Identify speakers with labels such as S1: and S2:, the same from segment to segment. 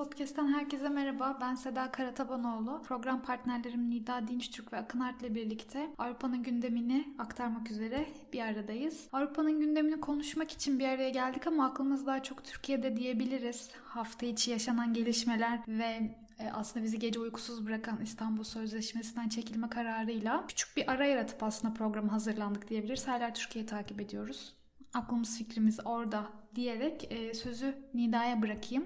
S1: Podcast'ten herkese merhaba. Ben Seda Karatabanoğlu. Program partnerlerim Nida Dinçtürk ve Akın Art ile birlikte Avrupa'nın gündemini aktarmak üzere bir aradayız. Avrupa'nın gündemini konuşmak için bir araya geldik ama aklımız daha çok Türkiye'de diyebiliriz. Hafta içi yaşanan gelişmeler ve e, aslında bizi gece uykusuz bırakan İstanbul Sözleşmesi'nden çekilme kararıyla küçük bir ara yaratıp aslında programı hazırlandık diyebiliriz. Hala Türkiye'yi takip ediyoruz. Aklımız fikrimiz orada diyerek e, sözü Nida'ya bırakayım.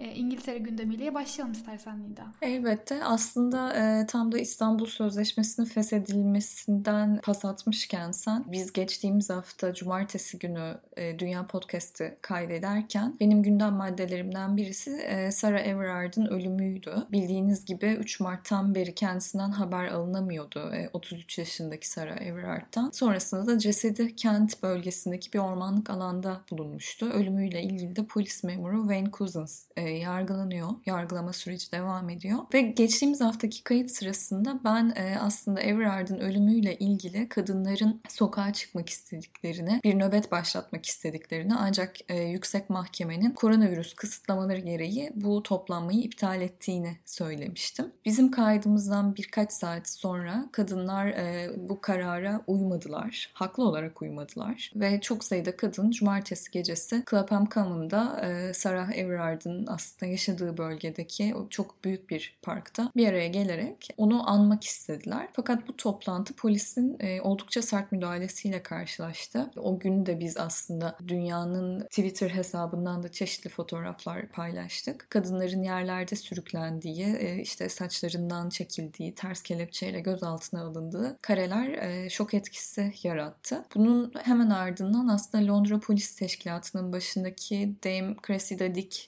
S1: E, İngiltere gündemiyle başlayalım istersen Nida.
S2: Elbette aslında e, tam da İstanbul Sözleşmesi'nin feshedilmesinden pas atmışken sen biz geçtiğimiz hafta cumartesi günü e, Dünya Podcast'ı kaydederken benim gündem maddelerimden birisi e, Sarah Everard'ın ölümüydü. Bildiğiniz gibi 3 Mart'tan beri kendisinden haber alınamıyordu e, 33 yaşındaki Sarah Everard'dan. Sonrasında da cesedi Kent bölgesindeki bir ormanlık alanda bulunmuştu. Ölümüyle ilgili de polis memuru Wayne Couzens e, yargılanıyor. Yargılama süreci devam ediyor. Ve geçtiğimiz haftaki kayıt sırasında ben e, aslında Everard'ın ölümüyle ilgili kadınların sokağa çıkmak istediklerini, bir nöbet başlatmak istediklerini ancak e, yüksek mahkemenin koronavirüs kısıtlamaları gereği bu toplanmayı iptal ettiğini söylemiştim. Bizim kaydımızdan birkaç saat sonra kadınlar e, bu karara uymadılar. Haklı olarak uymadılar. Ve çok sayıda kadın cumartesi gecesi Clapham Common'da e, Sarah Everard'ın aslında yaşadığı bölgedeki o çok büyük bir parkta bir araya gelerek onu anmak istediler. Fakat bu toplantı polisin e, oldukça sert müdahalesiyle karşılaştı. O gün de biz aslında dünyanın Twitter hesabından da çeşitli fotoğraflar paylaştık. Kadınların yerlerde sürüklendiği, e, işte saçlarından çekildiği, ters kelepçeyle gözaltına alındığı kareler e, şok etkisi yarattı. Bunun hemen ardından aslında Londra Polis Teşkilatı'nın başındaki Dame Cressida Dick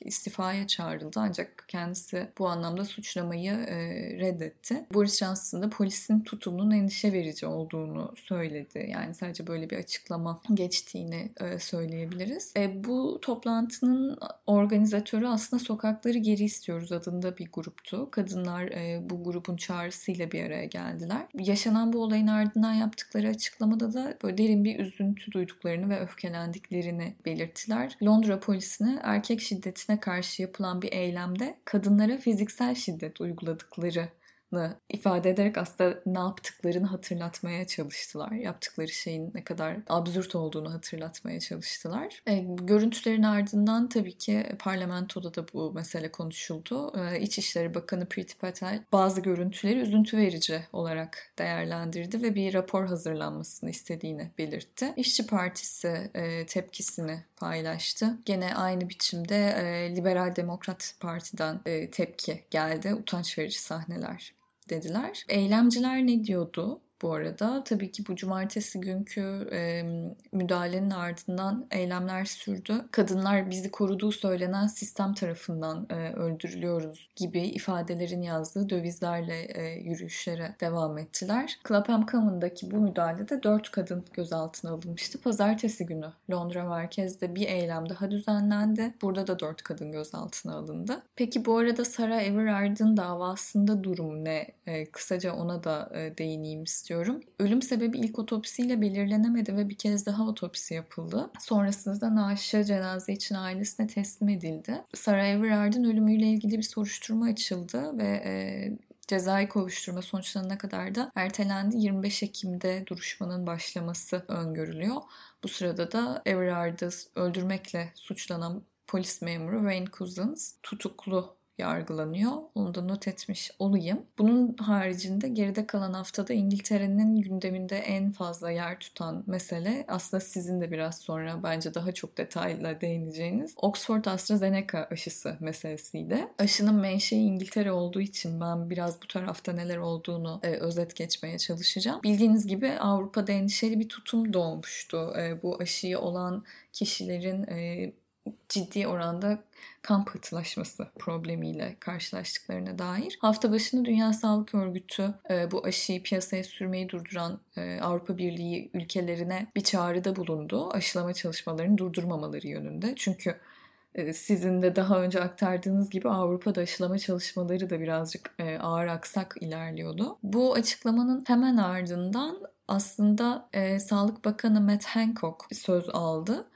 S2: istifaya çağrıldı ancak kendisi bu anlamda suçlamayı e, reddetti. Boris Johnson da polisin tutumunun endişe verici olduğunu söyledi. Yani sadece böyle bir açıklama geçtiğini e, söyleyebiliriz. E, bu toplantının organizatörü aslında Sokakları Geri İstiyoruz adında bir gruptu. Kadınlar e, bu grubun çağrısıyla bir araya geldiler. Yaşanan bu olayın ardından yaptıkları açıklamada da böyle derin bir üzüntü duyduklarını ve öfkelendiklerini belirttiler. Londra polisine erkek şiddetine karşı yapılan bir eylemde kadınlara fiziksel şiddet uyguladıkları ifade ederek aslında ne yaptıklarını hatırlatmaya çalıştılar. Yaptıkları şeyin ne kadar absürt olduğunu hatırlatmaya çalıştılar. E, görüntülerin ardından tabii ki parlamentoda da bu mesele konuşuldu. E, İçişleri Bakanı Priti Patel bazı görüntüleri üzüntü verici olarak değerlendirdi ve bir rapor hazırlanmasını istediğini belirtti. İşçi Partisi e, tepkisini paylaştı. Gene aynı biçimde e, Liberal Demokrat Parti'den e, tepki geldi. Utanç verici sahneler dediler. Eylemciler ne diyordu? Bu arada. Tabii ki bu cumartesi günkü e, müdahalenin ardından eylemler sürdü. Kadınlar bizi koruduğu söylenen sistem tarafından e, öldürülüyoruz gibi ifadelerin yazdığı dövizlerle e, yürüyüşlere devam ettiler. Clapham Common'daki bu müdahalede dört kadın gözaltına alınmıştı. Pazartesi günü Londra merkezde bir eylem daha düzenlendi. Burada da dört kadın gözaltına alındı. Peki bu arada Sarah Everard'ın davasında durum ne? E, kısaca ona da e, değineyim istiyorum istiyorum. Ölüm sebebi ilk otopsiyle belirlenemedi ve bir kez daha otopsi yapıldı. Sonrasında da naaşı cenaze için ailesine teslim edildi. Sarah Everard'ın ölümüyle ilgili bir soruşturma açıldı ve e, cezai kovuşturma sonuçlanana kadar da ertelendi. 25 Ekim'de duruşmanın başlaması öngörülüyor. Bu sırada da Everard'ı öldürmekle suçlanan polis memuru Wayne Couzens tutuklu yargılanıyor. Onu da not etmiş olayım. Bunun haricinde geride kalan haftada İngiltere'nin gündeminde en fazla yer tutan mesele aslında sizin de biraz sonra bence daha çok detayla değineceğiniz Oxford AstraZeneca aşısı meselesiydi. Aşının menşei İngiltere olduğu için ben biraz bu tarafta neler olduğunu e, özet geçmeye çalışacağım. Bildiğiniz gibi Avrupa'da endişeli bir tutum doğmuştu. E, bu aşıyı olan kişilerin e, ciddi oranda kan pıhtılaşması problemiyle karşılaştıklarına dair. Hafta başında Dünya Sağlık Örgütü e, bu aşıyı piyasaya sürmeyi durduran e, Avrupa Birliği ülkelerine bir çağrıda bulundu. Aşılama çalışmalarını durdurmamaları yönünde. Çünkü e, sizin de daha önce aktardığınız gibi Avrupa'da aşılama çalışmaları da birazcık ağır aksak ilerliyordu. Bu açıklamanın hemen ardından aslında e, Sağlık Bakanı Matt Hancock söz aldı.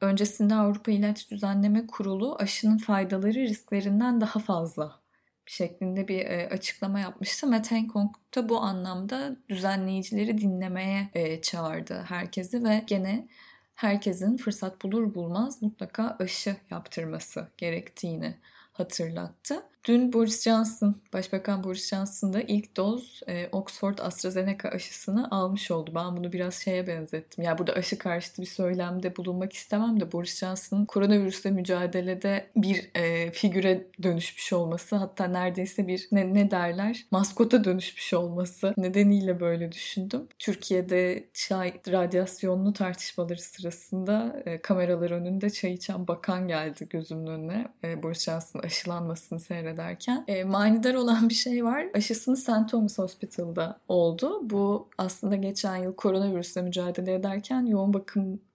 S2: Öncesinde Avrupa İlaç Düzenleme Kurulu aşının faydaları risklerinden daha fazla şeklinde bir e, açıklama yapmıştı. Matt Hancock da bu anlamda düzenleyicileri dinlemeye e, çağırdı herkesi ve gene herkesin fırsat bulur bulmaz mutlaka aşı yaptırması gerektiğini hatırlattı. Dün Boris Johnson, Başbakan Boris Johnson da ilk doz e, Oxford AstraZeneca aşısını almış oldu. Ben bunu biraz şeye benzettim. Ya yani burada aşı karşıtı bir söylemde bulunmak istemem de Boris Johnson'ın koronavirüsle mücadelede bir e, figüre dönüşmüş olması hatta neredeyse bir ne, ne derler maskota dönüşmüş olması nedeniyle böyle düşündüm. Türkiye'de çay radyasyonlu tartışmaları sırasında e, kameralar önünde çay içen bakan geldi gözümün önüne. E, Boris Johnson aşılanmasını seyrederken seyrederken. E, manidar olan bir şey var. Aşısını St. Thomas Hospital'da oldu. Bu aslında geçen yıl koronavirüsle mücadele ederken yoğun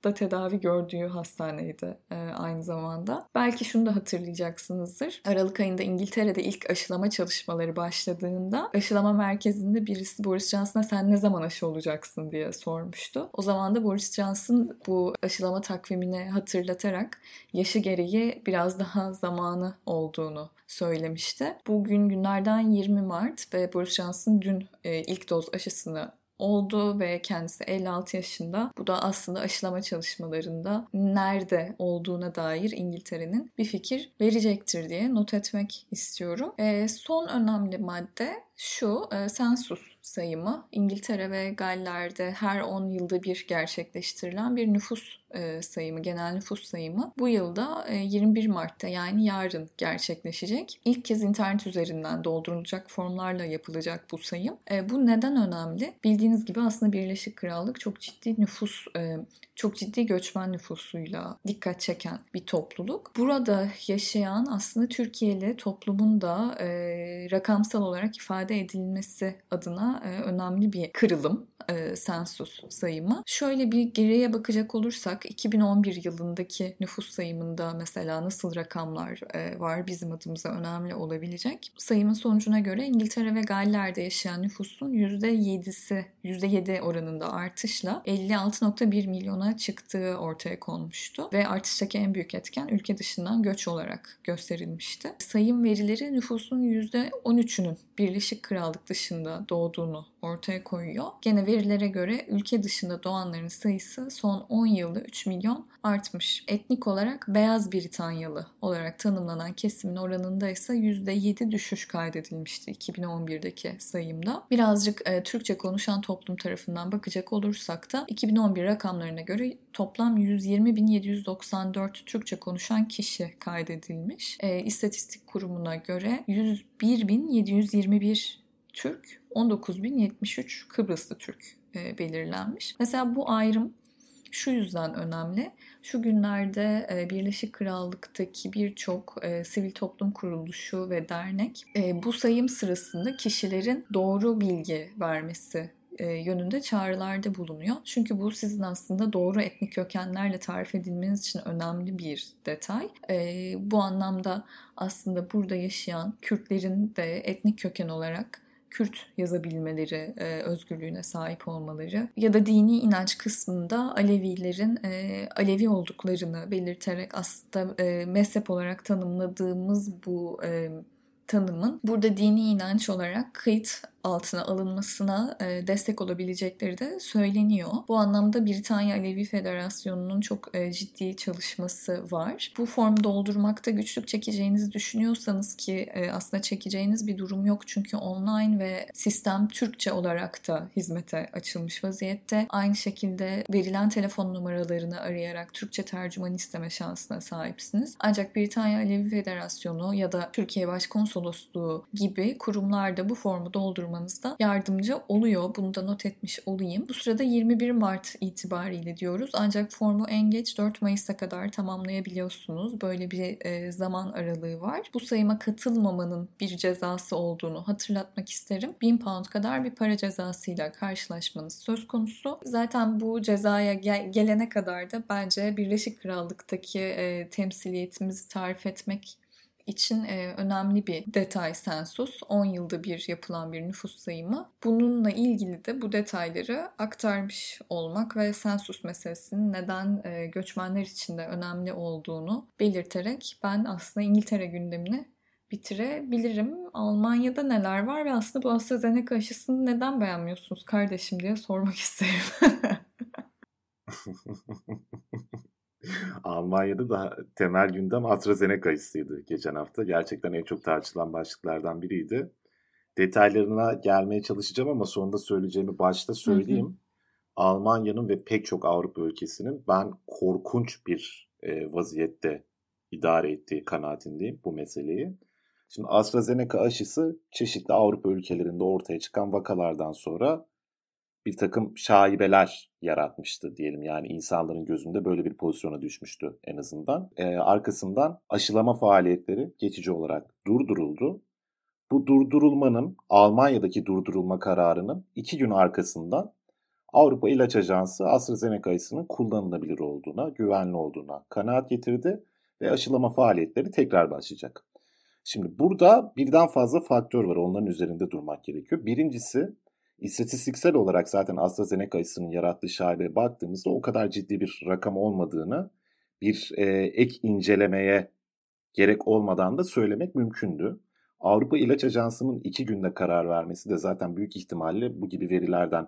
S2: bakımda tedavi gördüğü hastaneydi e, aynı zamanda. Belki şunu da hatırlayacaksınızdır. Aralık ayında İngiltere'de ilk aşılama çalışmaları başladığında aşılama merkezinde birisi Boris Johnson'a sen ne zaman aşı olacaksın diye sormuştu. O zaman da Boris Johnson bu aşılama takvimini hatırlatarak yaşı gereği biraz daha zamanı olduğunu söylemişti. Bugün günlerden 20 Mart ve Boris Johnson dün e, ilk doz aşısını oldu ve kendisi 56 yaşında. Bu da aslında aşılama çalışmalarında nerede olduğuna dair İngiltere'nin bir fikir verecektir diye not etmek istiyorum. E, son önemli madde şu, e, sensus sayımı İngiltere ve Galler'de her 10 yılda bir gerçekleştirilen bir nüfus sayımı, genel nüfus sayımı. Bu yılda e, 21 Mart'ta yani yarın gerçekleşecek. İlk kez internet üzerinden doldurulacak formlarla yapılacak bu sayım. E, bu neden önemli? Bildiğiniz gibi aslında Birleşik Krallık çok ciddi nüfus, e, çok ciddi göçmen nüfusuyla dikkat çeken bir topluluk. Burada yaşayan aslında Türkiye'li toplumun da e, rakamsal olarak ifade edilmesi adına e, önemli bir kırılım e, sensus sayımı. Şöyle bir geriye bakacak olursak 2011 yılındaki nüfus sayımında mesela nasıl rakamlar e, var bizim adımıza önemli olabilecek. Sayımın sonucuna göre İngiltere ve Galler'de yaşayan nüfusun %7'si %7 oranında artışla 56.1 milyona çıktığı ortaya konmuştu. Ve artıştaki en büyük etken ülke dışından göç olarak gösterilmişti. Sayım verileri nüfusun %13'ünün Birleşik Krallık dışında doğduğunu ortaya koyuyor. Gene verilere göre ülke dışında doğanların sayısı son 10 yılda 3 milyon artmış. Etnik olarak beyaz Britanyalı olarak tanımlanan kesimin oranında ise %7 düşüş kaydedilmişti 2011'deki sayımda. Birazcık e, Türkçe konuşan toplum tarafından bakacak olursak da 2011 rakamlarına göre toplam 120.794 Türkçe konuşan kişi kaydedilmiş. E, İstatistik Kurumu'na göre 101.721 Türk, 19.073 Kıbrıslı Türk e, belirlenmiş. Mesela bu ayrım şu yüzden önemli. Şu günlerde e, Birleşik Krallık'taki birçok e, sivil toplum kuruluşu ve dernek bu sayım sırasında kişilerin doğru bilgi vermesi yönünde çağrılarda bulunuyor. Çünkü bu sizin aslında doğru etnik kökenlerle tarif edilmeniz için önemli bir detay. Bu anlamda aslında burada yaşayan Kürtlerin de etnik köken olarak Kürt yazabilmeleri e, özgürlüğüne sahip olmaları ya da dini inanç kısmında Alevilerin e, Alevi olduklarını belirterek aslında e, mezhep olarak tanımladığımız bu e, tanımın burada dini inanç olarak kayıt altına alınmasına e, destek olabilecekleri de söyleniyor. Bu anlamda Britanya Alevi Federasyonu'nun çok e, ciddi çalışması var. Bu formu doldurmakta güçlük çekeceğinizi düşünüyorsanız ki e, aslında çekeceğiniz bir durum yok çünkü online ve sistem Türkçe olarak da hizmete açılmış vaziyette. Aynı şekilde verilen telefon numaralarını arayarak Türkçe tercüman isteme şansına sahipsiniz. Ancak Britanya Alevi Federasyonu ya da Türkiye Başkonsolosluğu gibi kurumlarda bu formu doldurmak almanızda yardımcı oluyor. Bunu da not etmiş olayım. Bu sırada 21 Mart itibariyle diyoruz. Ancak formu en geç 4 Mayıs'a kadar tamamlayabiliyorsunuz. Böyle bir e, zaman aralığı var. Bu sayıma katılmamanın bir cezası olduğunu hatırlatmak isterim. 1000 pound kadar bir para cezasıyla karşılaşmanız söz konusu. Zaten bu cezaya gel- gelene kadar da bence Birleşik Krallık'taki e, temsiliyetimizi tarif etmek için e, önemli bir detay sensus. 10 yılda bir yapılan bir nüfus sayımı. Bununla ilgili de bu detayları aktarmış olmak ve sensus meselesinin neden e, göçmenler için de önemli olduğunu belirterek ben aslında İngiltere gündemini bitirebilirim. Almanya'da neler var ve aslında bu AstraZeneca aşısını neden beğenmiyorsunuz kardeşim diye sormak isterim.
S3: Almanya'da da temel gündem AstraZeneca aşısıydı geçen hafta. Gerçekten en çok tartışılan başlıklardan biriydi. Detaylarına gelmeye çalışacağım ama sonunda söyleyeceğimi başta söyleyeyim. Hı hı. Almanya'nın ve pek çok Avrupa ülkesinin ben korkunç bir e, vaziyette idare ettiği kanaatindeyim bu meseleyi. Şimdi AstraZeneca aşısı çeşitli Avrupa ülkelerinde ortaya çıkan vakalardan sonra bir takım şaibeler yaratmıştı diyelim. Yani insanların gözünde böyle bir pozisyona düşmüştü en azından. Ee, arkasından aşılama faaliyetleri geçici olarak durduruldu. Bu durdurulmanın Almanya'daki durdurulma kararının iki gün arkasından Avrupa İlaç Ajansı AstraZeneca aşısının kullanılabilir olduğuna, güvenli olduğuna kanaat getirdi ve aşılama faaliyetleri tekrar başlayacak. Şimdi burada birden fazla faktör var. Onların üzerinde durmak gerekiyor. Birincisi İstatistiksel olarak zaten AstraZeneca aşısının yarattığı şaibeye baktığımızda o kadar ciddi bir rakam olmadığını bir e, ek incelemeye gerek olmadan da söylemek mümkündü. Avrupa İlaç Ajansı'nın iki günde karar vermesi de zaten büyük ihtimalle bu gibi verilerden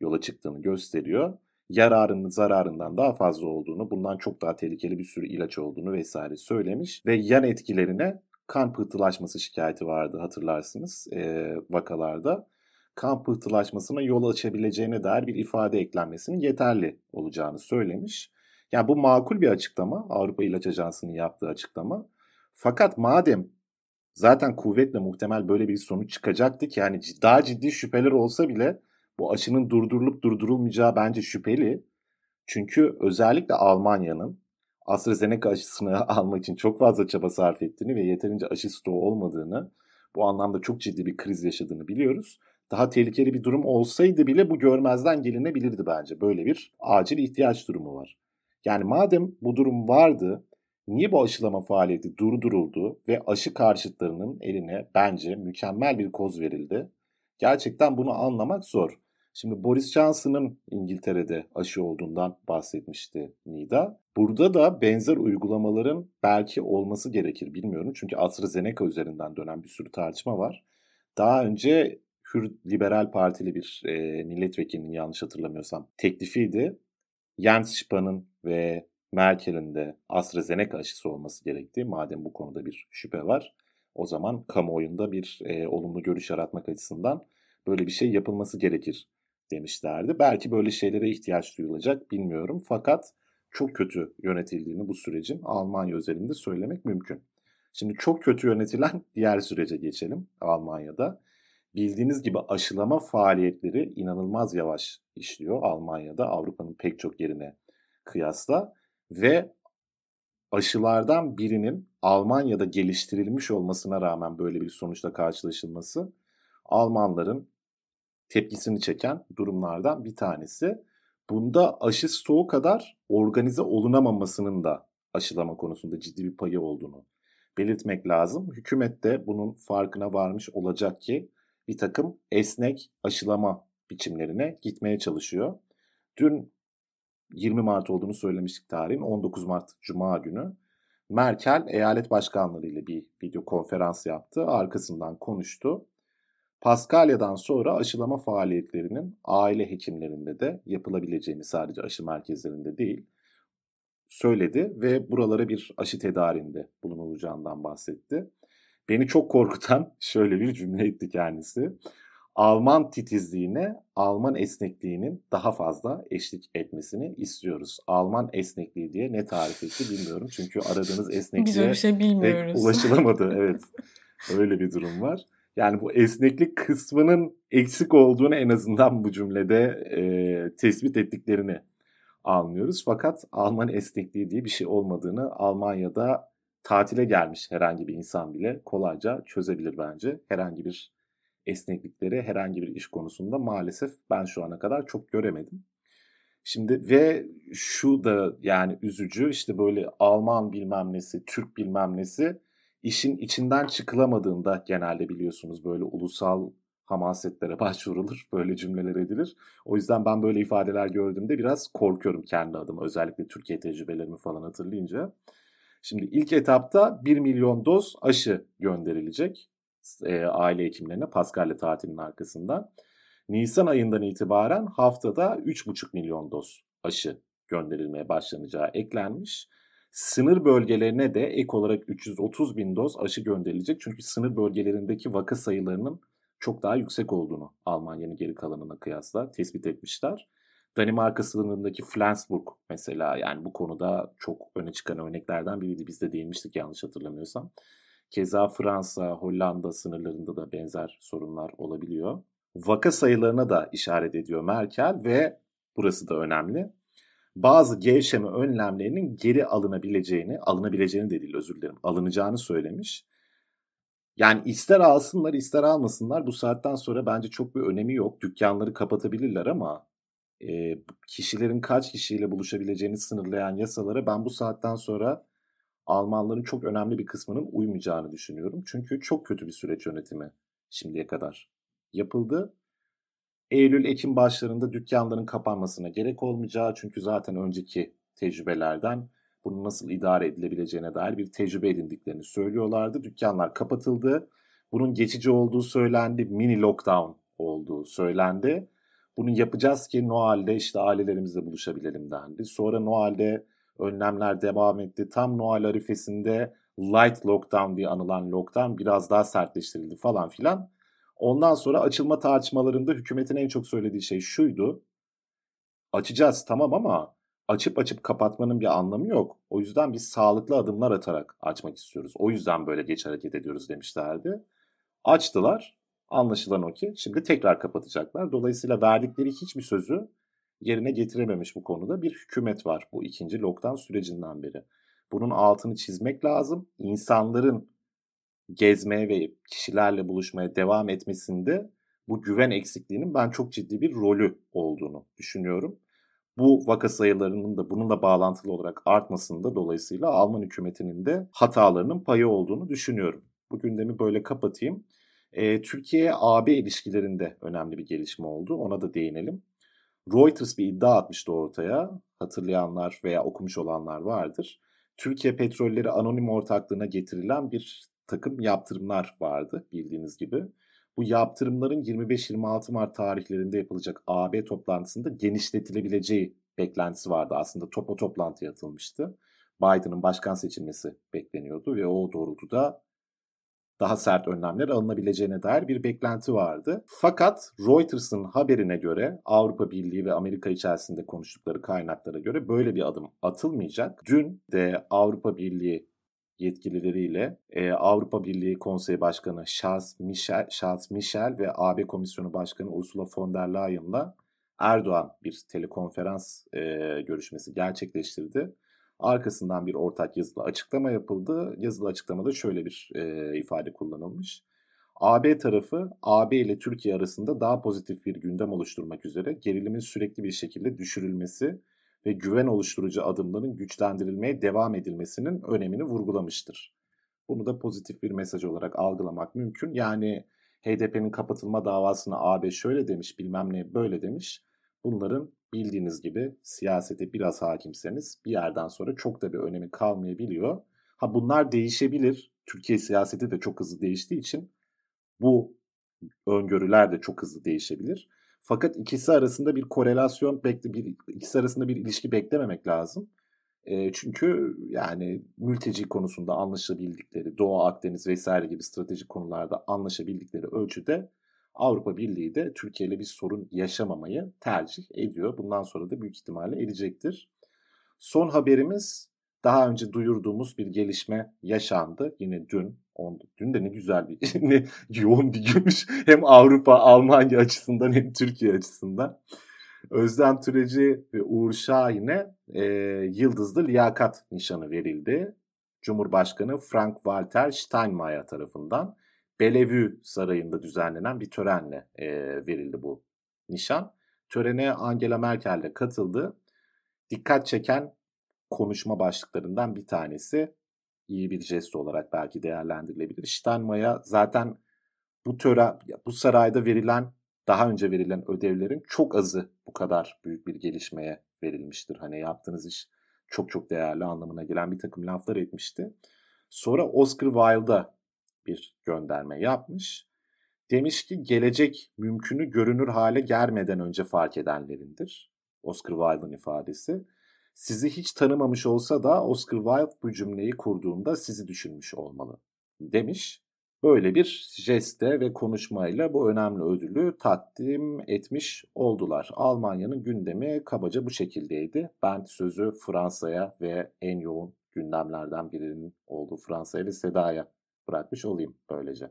S3: yola çıktığını gösteriyor. Yararının zararından daha fazla olduğunu, bundan çok daha tehlikeli bir sürü ilaç olduğunu vesaire söylemiş ve yan etkilerine kan pıhtılaşması şikayeti vardı hatırlarsınız e, vakalarda kan pıhtılaşmasına yol açabileceğine dair bir ifade eklenmesinin yeterli olacağını söylemiş. Yani bu makul bir açıklama Avrupa İlaç Ajansı'nın yaptığı açıklama. Fakat madem zaten kuvvetle muhtemel böyle bir sonuç çıkacaktı ki yani daha ciddi şüpheler olsa bile bu aşının durdurulup durdurulmayacağı bence şüpheli. Çünkü özellikle Almanya'nın AstraZeneca aşısını almak için çok fazla çaba sarf ettiğini ve yeterince aşı stoğu olmadığını, bu anlamda çok ciddi bir kriz yaşadığını biliyoruz daha tehlikeli bir durum olsaydı bile bu görmezden gelinebilirdi bence. Böyle bir acil ihtiyaç durumu var. Yani madem bu durum vardı, niye bu aşılama faaliyeti durduruldu ve aşı karşıtlarının eline bence mükemmel bir koz verildi? Gerçekten bunu anlamak zor. Şimdi Boris Johnson'ın İngiltere'de aşı olduğundan bahsetmişti Nida. Burada da benzer uygulamaların belki olması gerekir bilmiyorum. Çünkü AstraZeneca üzerinden dönen bir sürü tartışma var. Daha önce Hür Liberal Partili bir e, milletvekilinin yanlış hatırlamıyorsam teklifiydi. Jens Spahn ve Merkel'in de AstraZeneca aşısı olması gerektiği madem bu konuda bir şüphe var. O zaman kamuoyunda bir e, olumlu görüş yaratmak açısından böyle bir şey yapılması gerekir demişlerdi. Belki böyle şeylere ihtiyaç duyulacak bilmiyorum. Fakat çok kötü yönetildiğini bu sürecin Almanya özelinde söylemek mümkün. Şimdi çok kötü yönetilen diğer sürece geçelim Almanya'da. Bildiğiniz gibi aşılama faaliyetleri inanılmaz yavaş işliyor Almanya'da Avrupa'nın pek çok yerine kıyasla ve aşılardan birinin Almanya'da geliştirilmiş olmasına rağmen böyle bir sonuçla karşılaşılması Almanların tepkisini çeken durumlardan bir tanesi. Bunda aşı stoğu kadar organize olunamamasının da aşılama konusunda ciddi bir payı olduğunu belirtmek lazım. Hükümet de bunun farkına varmış olacak ki bir takım esnek aşılama biçimlerine gitmeye çalışıyor. Dün 20 Mart olduğunu söylemiştik tarihin 19 Mart Cuma günü Merkel eyalet başkanları ile bir video konferans yaptı. Arkasından konuştu. Paskalya'dan sonra aşılama faaliyetlerinin aile hekimlerinde de yapılabileceğini sadece aşı merkezlerinde değil söyledi ve buralara bir aşı tedarinde bulunulacağından bahsetti. Beni çok korkutan şöyle bir cümle etti kendisi. Alman titizliğine Alman esnekliğinin daha fazla eşlik etmesini istiyoruz. Alman esnekliği diye ne tarif etti bilmiyorum. Çünkü aradığınız esnekliğe
S2: şey
S3: ulaşılamadı. Evet. Öyle bir durum var. Yani bu esneklik kısmının eksik olduğunu en azından bu cümlede e, tespit ettiklerini anlıyoruz. Fakat Alman esnekliği diye bir şey olmadığını Almanya'da tatile gelmiş herhangi bir insan bile kolayca çözebilir bence. Herhangi bir esneklikleri herhangi bir iş konusunda maalesef ben şu ana kadar çok göremedim. Şimdi ve şu da yani üzücü işte böyle Alman bilmem nesi, Türk bilmem nesi işin içinden çıkılamadığında genelde biliyorsunuz böyle ulusal hamasetlere başvurulur, böyle cümleler edilir. O yüzden ben böyle ifadeler gördüğümde biraz korkuyorum kendi adıma özellikle Türkiye tecrübelerimi falan hatırlayınca. Şimdi ilk etapta 1 milyon doz aşı gönderilecek e, aile hekimlerine Paskalya tatilinin arkasından. Nisan ayından itibaren haftada 3,5 milyon doz aşı gönderilmeye başlanacağı eklenmiş. Sınır bölgelerine de ek olarak 330 bin doz aşı gönderilecek. Çünkü sınır bölgelerindeki vaka sayılarının çok daha yüksek olduğunu Almanya'nın geri kalanına kıyasla tespit etmişler. Danimarka sınırındaki Flensburg mesela yani bu konuda çok öne çıkan örneklerden biriydi. Biz de değinmiştik yanlış hatırlamıyorsam. Keza Fransa, Hollanda sınırlarında da benzer sorunlar olabiliyor. Vaka sayılarına da işaret ediyor Merkel ve burası da önemli. Bazı gevşeme önlemlerinin geri alınabileceğini, alınabileceğini de değil özür dilerim, alınacağını söylemiş. Yani ister alsınlar ister almasınlar bu saatten sonra bence çok bir önemi yok. Dükkanları kapatabilirler ama e, kişilerin kaç kişiyle buluşabileceğini sınırlayan yasalara ben bu saatten sonra Almanların çok önemli bir kısmının uymayacağını düşünüyorum. Çünkü çok kötü bir süreç yönetimi şimdiye kadar yapıldı. Eylül-Ekim başlarında dükkanların kapanmasına gerek olmayacağı çünkü zaten önceki tecrübelerden bunun nasıl idare edilebileceğine dair bir tecrübe edindiklerini söylüyorlardı. Dükkanlar kapatıldı. Bunun geçici olduğu söylendi. Mini lockdown olduğu söylendi. Bunu yapacağız ki Noel'de işte ailelerimizle buluşabilelim dendi. Sonra Noel'de önlemler devam etti. Tam Noel arifesinde light lockdown diye anılan lockdown biraz daha sertleştirildi falan filan. Ondan sonra açılma tartışmalarında hükümetin en çok söylediği şey şuydu. Açacağız tamam ama açıp açıp kapatmanın bir anlamı yok. O yüzden biz sağlıklı adımlar atarak açmak istiyoruz. O yüzden böyle geç hareket ediyoruz demişlerdi. Açtılar. Anlaşılan o ki şimdi tekrar kapatacaklar. Dolayısıyla verdikleri hiçbir sözü yerine getirememiş bu konuda bir hükümet var bu ikinci lockdown sürecinden beri. Bunun altını çizmek lazım. İnsanların gezmeye ve kişilerle buluşmaya devam etmesinde bu güven eksikliğinin ben çok ciddi bir rolü olduğunu düşünüyorum. Bu vaka sayılarının da bununla bağlantılı olarak artmasında dolayısıyla Alman hükümetinin de hatalarının payı olduğunu düşünüyorum. Bu gündemi böyle kapatayım. Türkiye-AB ilişkilerinde önemli bir gelişme oldu. Ona da değinelim. Reuters bir iddia atmıştı ortaya. Hatırlayanlar veya okumuş olanlar vardır. Türkiye Petrolleri Anonim Ortaklığı'na getirilen bir takım yaptırımlar vardı bildiğiniz gibi. Bu yaptırımların 25-26 Mart tarihlerinde yapılacak AB toplantısında genişletilebileceği beklentisi vardı. Aslında topa toplantıya atılmıştı. Biden'ın başkan seçilmesi bekleniyordu ve o doğrultuda daha sert önlemler alınabileceğine dair bir beklenti vardı. Fakat Reuters'ın haberine göre Avrupa Birliği ve Amerika içerisinde konuştukları kaynaklara göre böyle bir adım atılmayacak. Dün de Avrupa Birliği yetkilileriyle e, Avrupa Birliği Konseyi Başkanı Charles Michel, Charles Michel ve AB Komisyonu Başkanı Ursula von der Leyen'la Erdoğan bir telekonferans e, görüşmesi gerçekleştirdi. Arkasından bir ortak yazılı açıklama yapıldı. Yazılı açıklamada şöyle bir e, ifade kullanılmış. AB tarafı AB ile Türkiye arasında daha pozitif bir gündem oluşturmak üzere gerilimin sürekli bir şekilde düşürülmesi ve güven oluşturucu adımların güçlendirilmeye devam edilmesinin önemini vurgulamıştır. Bunu da pozitif bir mesaj olarak algılamak mümkün. Yani HDP'nin kapatılma davasına AB şöyle demiş, bilmem ne böyle demiş. Bunların bildiğiniz gibi siyasete biraz hakimseniz bir yerden sonra çok da bir önemi kalmayabiliyor. Ha bunlar değişebilir. Türkiye siyaseti de çok hızlı değiştiği için bu öngörüler de çok hızlı değişebilir. Fakat ikisi arasında bir korelasyon bekle bir ikisi arasında bir ilişki beklememek lazım. E, çünkü yani mülteci konusunda anlaşabildikleri, Doğu Akdeniz vesaire gibi stratejik konularda anlaşabildikleri ölçüde Avrupa Birliği de Türkiye ile bir sorun yaşamamayı tercih ediyor. Bundan sonra da büyük ihtimalle edecektir. Son haberimiz daha önce duyurduğumuz bir gelişme yaşandı. Yine dün, on, dün de ne güzel bir, ne yoğun bir günmüş. Hem Avrupa, Almanya açısından hem Türkiye açısından. Özlem Türeci ve Uğur Şahin'e e, Yıldızlı Liyakat Nişanı verildi. Cumhurbaşkanı Frank Walter Steinmeier tarafından Bellevue Sarayı'nda düzenlenen bir törenle e, verildi bu nişan. Törene Angela Merkel de katıldı. Dikkat çeken konuşma başlıklarından bir tanesi iyi bir jest olarak belki değerlendirilebilir. Steinmeier zaten bu tören, bu sarayda verilen daha önce verilen ödevlerin çok azı bu kadar büyük bir gelişmeye verilmiştir. Hani yaptığınız iş çok çok değerli anlamına gelen bir takım laflar etmişti. Sonra Oscar Wilde'a bir gönderme yapmış. Demiş ki gelecek mümkünü görünür hale gelmeden önce fark edenlerindir. Oscar Wilde'ın ifadesi. Sizi hiç tanımamış olsa da Oscar Wilde bu cümleyi kurduğunda sizi düşünmüş olmalı demiş. Böyle bir jeste ve konuşmayla bu önemli ödülü takdim etmiş oldular. Almanya'nın gündemi kabaca bu şekildeydi. Ben sözü Fransa'ya ve en yoğun gündemlerden birinin olduğu Fransa'ya ve Seda'ya bırakmış olayım böylece.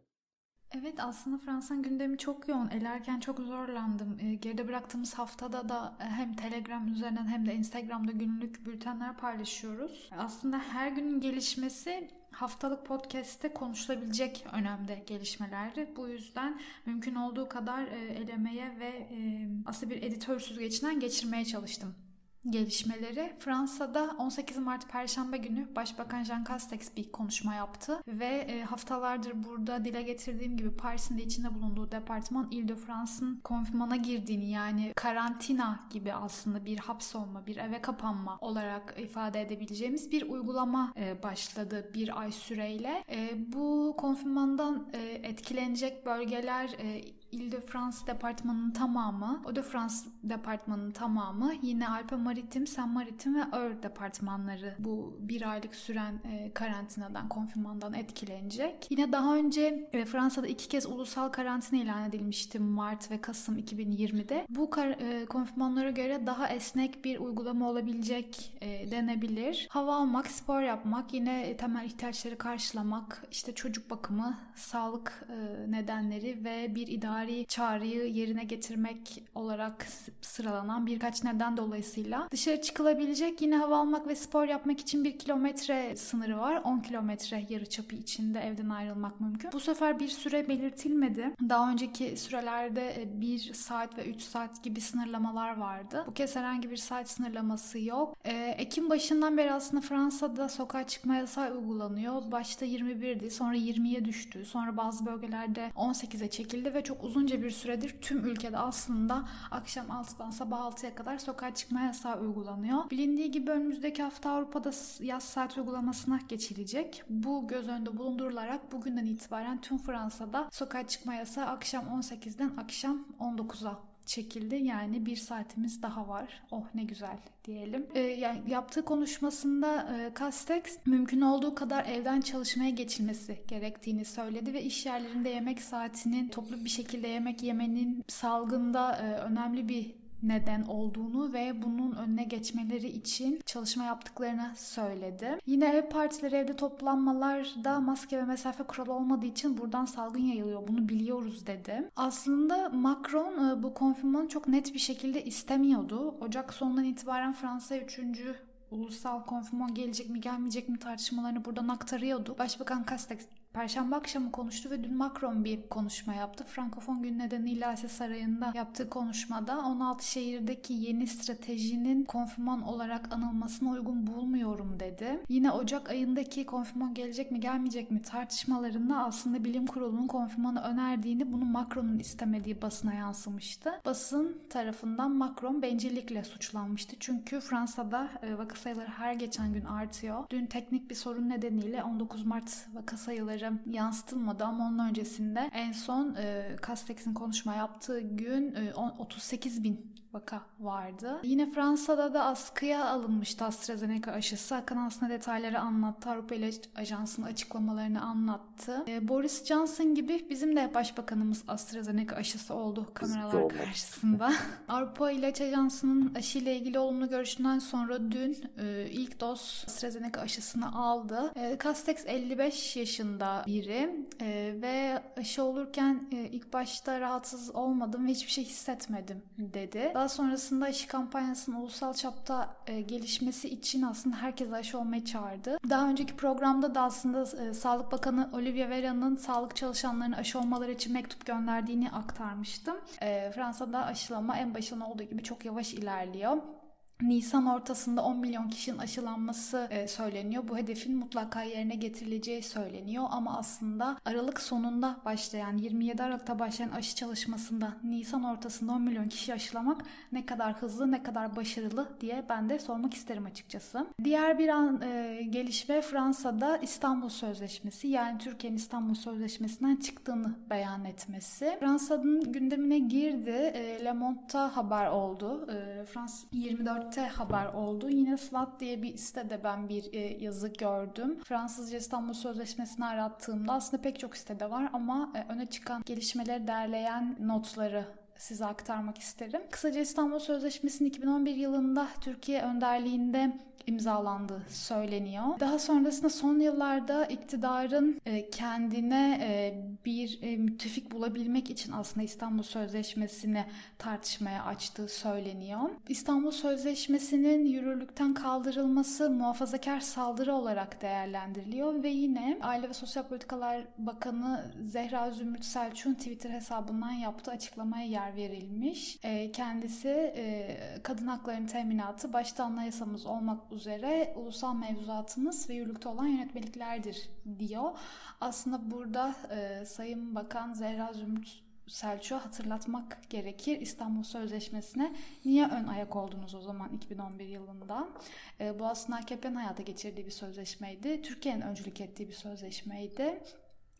S1: Evet aslında Fransa'nın gündemi çok yoğun. Elerken çok zorlandım. E, geride bıraktığımız haftada da hem Telegram üzerinden hem de Instagram'da günlük bültenler paylaşıyoruz. Aslında her günün gelişmesi haftalık podcast'te konuşulabilecek önemde gelişmelerdi. Bu yüzden mümkün olduğu kadar e, elemeye ve e, aslında bir editör geçinen geçirmeye çalıştım gelişmeleri. Fransa'da 18 Mart Perşembe günü Başbakan Jean Castex bir konuşma yaptı ve e, haftalardır burada dile getirdiğim gibi Paris'in de içinde bulunduğu departman Ile-de-France'ın konfirmana girdiğini yani karantina gibi aslında bir hapsolma, bir eve kapanma olarak ifade edebileceğimiz bir uygulama e, başladı bir ay süreyle. E, bu konfirmandan etkilenecek bölgeler Ile-de-France departmanının tamamı, Eau-de-France departmanının tamamı, yine Alpe Maritim, Saint Maritim ve Eur departmanları bu bir aylık süren e, karantinadan, konfirmandan etkilenecek. Yine daha önce e, Fransa'da iki kez ulusal karantina ilan edilmişti Mart ve Kasım 2020'de. Bu kar, e, konfirmanlara göre daha esnek bir uygulama olabilecek e, denebilir. Hava almak, spor yapmak, yine temel ihtiyaçları karşılamak, işte çocuk bakımı, sağlık e, nedenleri ve bir idare idari çağrıyı yerine getirmek olarak sıralanan birkaç neden dolayısıyla dışarı çıkılabilecek yine hava almak ve spor yapmak için bir kilometre sınırı var. 10 kilometre yarıçapı içinde evden ayrılmak mümkün. Bu sefer bir süre belirtilmedi. Daha önceki sürelerde 1 e, saat ve 3 saat gibi sınırlamalar vardı. Bu kez herhangi bir saat sınırlaması yok. E, Ekim başından beri aslında Fransa'da sokağa çıkma yasağı uygulanıyor. Başta 21'di sonra 20'ye düştü. Sonra bazı bölgelerde 18'e çekildi ve çok uzunca bir süredir tüm ülkede aslında akşam 6'dan sabah 6'ya kadar sokağa çıkma yasağı uygulanıyor. Bilindiği gibi önümüzdeki hafta Avrupa'da yaz saat uygulamasına geçilecek. Bu göz önünde bulundurularak bugünden itibaren tüm Fransa'da sokağa çıkma yasağı akşam 18'den akşam 19'a çekildi. Yani bir saatimiz daha var. Oh ne güzel diyelim. E, yani yaptığı konuşmasında e, Castex mümkün olduğu kadar evden çalışmaya geçilmesi gerektiğini söyledi ve iş yerlerinde yemek saatinin toplu bir şekilde yemek yemenin salgında e, önemli bir neden olduğunu ve bunun önüne geçmeleri için çalışma yaptıklarını söyledi. Yine ev partileri evde toplanmalarda maske ve mesafe kuralı olmadığı için buradan salgın yayılıyor. Bunu biliyoruz dedi. Aslında Macron e, bu konfirmanı çok net bir şekilde istemiyordu. Ocak sonundan itibaren Fransa 3 ulusal konfirman gelecek mi gelmeyecek mi tartışmalarını buradan aktarıyordu. Başbakan Castex Perşembe akşamı konuştu ve dün Macron bir konuşma yaptı. Frankofon gün nedeniyle Asya Sarayı'nda yaptığı konuşmada 16 şehirdeki yeni stratejinin konfirman olarak anılmasına uygun bulmuyorum dedi. Yine Ocak ayındaki konfirman gelecek mi gelmeyecek mi tartışmalarında aslında bilim kurulunun konfirmanı önerdiğini bunu Macron'un istemediği basına yansımıştı. Basın tarafından Macron bencillikle suçlanmıştı. Çünkü Fransa'da e, vaka sayıları her geçen gün artıyor. Dün teknik bir sorun nedeniyle 19 Mart vaka sayıları yansıtılmadı ama onun öncesinde en son e, Castex'in konuşma yaptığı gün e, 38 bin vaka vardı. Yine Fransa'da da askıya alınmıştı AstraZeneca aşısı. Hakan aslında detayları anlattı. Avrupa İlaç Ajansı'nın açıklamalarını anlattı. Ee, Boris Johnson gibi bizim de başbakanımız AstraZeneca aşısı oldu kameralar karşısında. Avrupa İlaç Ajansı'nın aşıyla ilgili olumlu görüşünden sonra dün e, ilk doz AstraZeneca aşısını aldı. E, Castex 55 yaşında biri e, ve aşı olurken e, ilk başta rahatsız olmadım ve hiçbir şey hissetmedim dedi. Daha sonrasında aşı kampanyasının ulusal çapta e, gelişmesi için aslında herkes aşı olmayı çağırdı. Daha önceki programda da aslında e, Sağlık Bakanı Olivia Vera'nın sağlık çalışanlarına aşı olmaları için mektup gönderdiğini aktarmıştım. E, Fransa'da aşılama en başında olduğu gibi çok yavaş ilerliyor. Nisan ortasında 10 milyon kişinin aşılanması e, söyleniyor. Bu hedefin mutlaka yerine getirileceği söyleniyor ama aslında Aralık sonunda başlayan 27 Aralık'ta başlayan aşı çalışmasında Nisan ortasında 10 milyon kişi aşılamak ne kadar hızlı ne kadar başarılı diye ben de sormak isterim açıkçası. Diğer bir an e, gelişme Fransa'da İstanbul Sözleşmesi yani Türkiye'nin İstanbul Sözleşmesi'nden çıktığını beyan etmesi. Fransa'nın gündemine girdi. E, Le Monde'da haber oldu. E, Frans 24 Te haber oldu. Yine SWAT diye bir sitede ben bir e, yazı gördüm. Fransızca İstanbul Sözleşmesi'ni arattığımda aslında pek çok sitede var ama e, öne çıkan gelişmeleri derleyen notları size aktarmak isterim. Kısaca İstanbul Sözleşmesi'nin 2011 yılında Türkiye önderliğinde imzalandığı söyleniyor. Daha sonrasında son yıllarda iktidarın e, kendine e, bir e, müttefik bulabilmek için aslında İstanbul Sözleşmesi'ni tartışmaya açtığı söyleniyor. İstanbul Sözleşmesi'nin yürürlükten kaldırılması muhafazakar saldırı olarak değerlendiriliyor ve yine Aile ve Sosyal Politikalar Bakanı Zehra Zümrüt Selçuk'un Twitter hesabından yaptığı açıklamaya yer verilmiş. Kendisi kadın haklarının teminatı başta anayasamız olmak üzere ulusal mevzuatımız ve yürürlükte olan yönetmeliklerdir diyor. Aslında burada e, Sayın Bakan Zehra Zümrüt Selçuk'a hatırlatmak gerekir. İstanbul Sözleşmesi'ne niye ön ayak oldunuz o zaman 2011 yılında? E, bu aslında AKP'nin hayata geçirdiği bir sözleşmeydi. Türkiye'nin öncülük ettiği bir sözleşmeydi.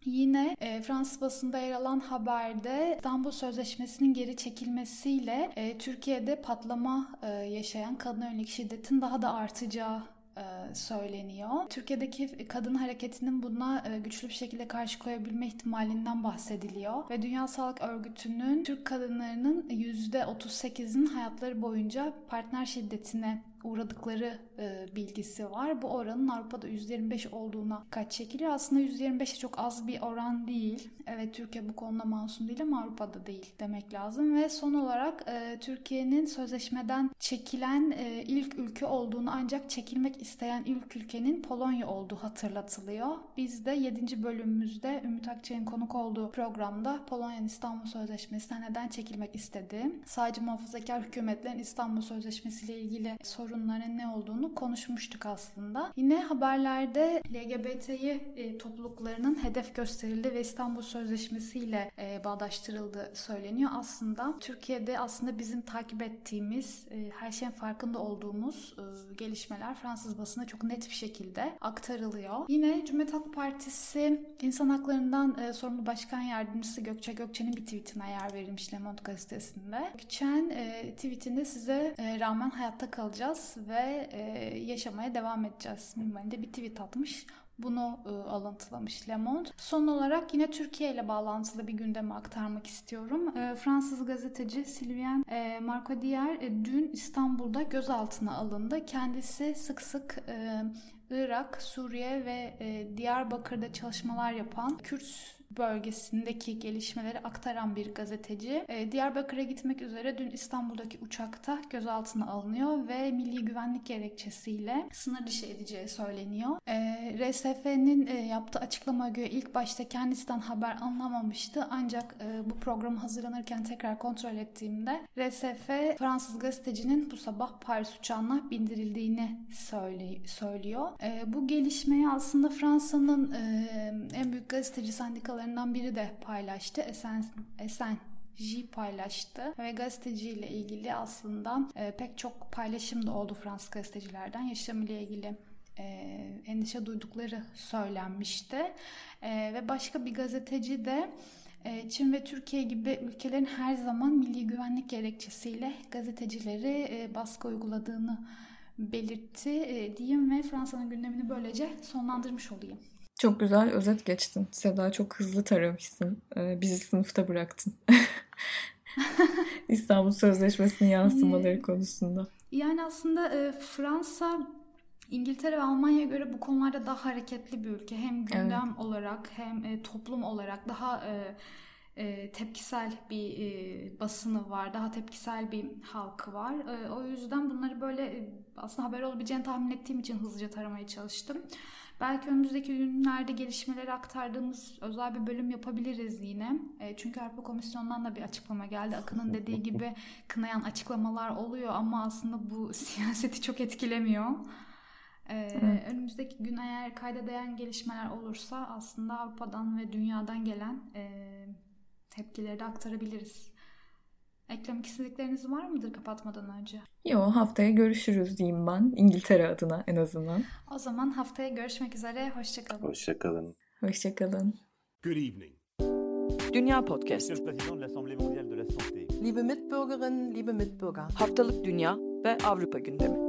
S1: Yine e, Fransız basında yer alan haberde İstanbul Sözleşmesi'nin geri çekilmesiyle e, Türkiye'de patlama e, yaşayan kadın yönelik şiddetin daha da artacağı e, söyleniyor. Türkiye'deki kadın hareketinin buna e, güçlü bir şekilde karşı koyabilme ihtimalinden bahsediliyor. Ve Dünya Sağlık Örgütü'nün Türk kadınlarının %38'in hayatları boyunca partner şiddetine uğradıkları e, bilgisi var. Bu oranın Avrupa'da %25 olduğuna kaç çekiliyor. Aslında %25'e çok az bir oran değil. Evet Türkiye bu konuda masum değil ama Avrupa'da değil demek lazım. Ve son olarak e, Türkiye'nin sözleşmeden çekilen e, ilk ülke olduğunu ancak çekilmek isteyen ilk ülkenin Polonya olduğu hatırlatılıyor. Biz de 7. bölümümüzde Ümit Akçay'ın konuk olduğu programda Polonya'nın İstanbul Sözleşmesi'nden neden çekilmek istedi. Sadece muhafazakar hükümetlerin İstanbul Sözleşmesi ile ilgili sorunların ne olduğunu konuşmuştuk aslında. Yine haberlerde LGBT'yi e, topluluklarının hedef gösterildi ve İstanbul Sözleşmesi ile e, bağdaştırıldığı söyleniyor. Aslında Türkiye'de aslında bizim takip ettiğimiz, e, her şeyin farkında olduğumuz e, gelişmeler Fransız basına çok net bir şekilde aktarılıyor. Yine Cumhuriyet Halk Partisi İnsan Haklarından e, sorumlu başkan yardımcısı Gökçe Gökçe'nin bir tweetine yer verilmiş Le Monde gazetesinde. Gökçen e, tweetinde size e, rağmen hayatta kalacağız ve e, yaşamaya devam edeceğiz minvalinde bir tweet atmış. Bunu e, alıntılamış Le Monde. Son olarak yine Türkiye ile bağlantılı bir gündeme aktarmak istiyorum. E, Fransız gazeteci Sylvain e, Marcodier e, dün İstanbul'da gözaltına alındı. Kendisi sık sık e, Irak, Suriye ve e, Diyarbakır'da çalışmalar yapan Kürt bölgesindeki gelişmeleri aktaran bir gazeteci. E, Diyarbakır'a gitmek üzere dün İstanbul'daki uçakta gözaltına alınıyor ve milli güvenlik gerekçesiyle sınır dışı edeceği söyleniyor. E, RSF'nin e, yaptığı açıklama göre ilk başta kendisinden haber anlamamıştı ancak e, bu program hazırlanırken tekrar kontrol ettiğimde RSF Fransız gazetecinin bu sabah Paris uçağına bindirildiğini söyle, söylüyor. E, bu gelişmeyi aslında Fransa'nın e, en büyük gazeteci sendikalarından biri de paylaştı. Esen, Esen J paylaştı ve gazeteciyle ilgili aslında e, pek çok paylaşım da oldu Fransız gazetecilerden yaşamıyla ilgili e, endişe duydukları söylenmişti. E, ve başka bir gazeteci de E, Çin ve Türkiye gibi ülkelerin her zaman milli güvenlik gerekçesiyle gazetecileri e, baskı uyguladığını belirtti e, diyeyim ve Fransa'nın gündemini böylece sonlandırmış olayım.
S2: Çok güzel özet geçtin. Seda çok hızlı taramışsın. Ee, bizi sınıfta bıraktın. İstanbul Sözleşmesi'nin yansımaları konusunda.
S1: Yani aslında e, Fransa İngiltere ve Almanya'ya göre bu konularda daha hareketli bir ülke. Hem gündem evet. olarak hem e, toplum olarak daha e, e, tepkisel bir e, basını var. Daha tepkisel bir halkı var. E, o yüzden bunları böyle e, aslında haber olabileceğini tahmin ettiğim için hızlıca taramaya çalıştım. Belki önümüzdeki günlerde gelişmeleri aktardığımız özel bir bölüm yapabiliriz yine. E, çünkü Avrupa Komisyonu'ndan da bir açıklama geldi. Akın'ın dediği gibi kınayan açıklamalar oluyor ama aslında bu siyaseti çok etkilemiyor. Ee, evet. Önümüzdeki gün eğer kayda değen gelişmeler olursa aslında Avrupa'dan ve dünyadan gelen e, tepkileri de aktarabiliriz. Eklemek istedikleriniz var mıdır kapatmadan önce?
S2: Yok haftaya görüşürüz diyeyim ben İngiltere adına en azından.
S1: O zaman haftaya görüşmek üzere. Hoşçakalın.
S3: Hoşçakalın.
S2: Hoşçakalın.
S4: Good evening.
S5: Dünya Podcast.
S6: Liebe Mitbürgerinnen, liebe Mitbürger.
S5: Haftalık Dünya ve Avrupa gündemi.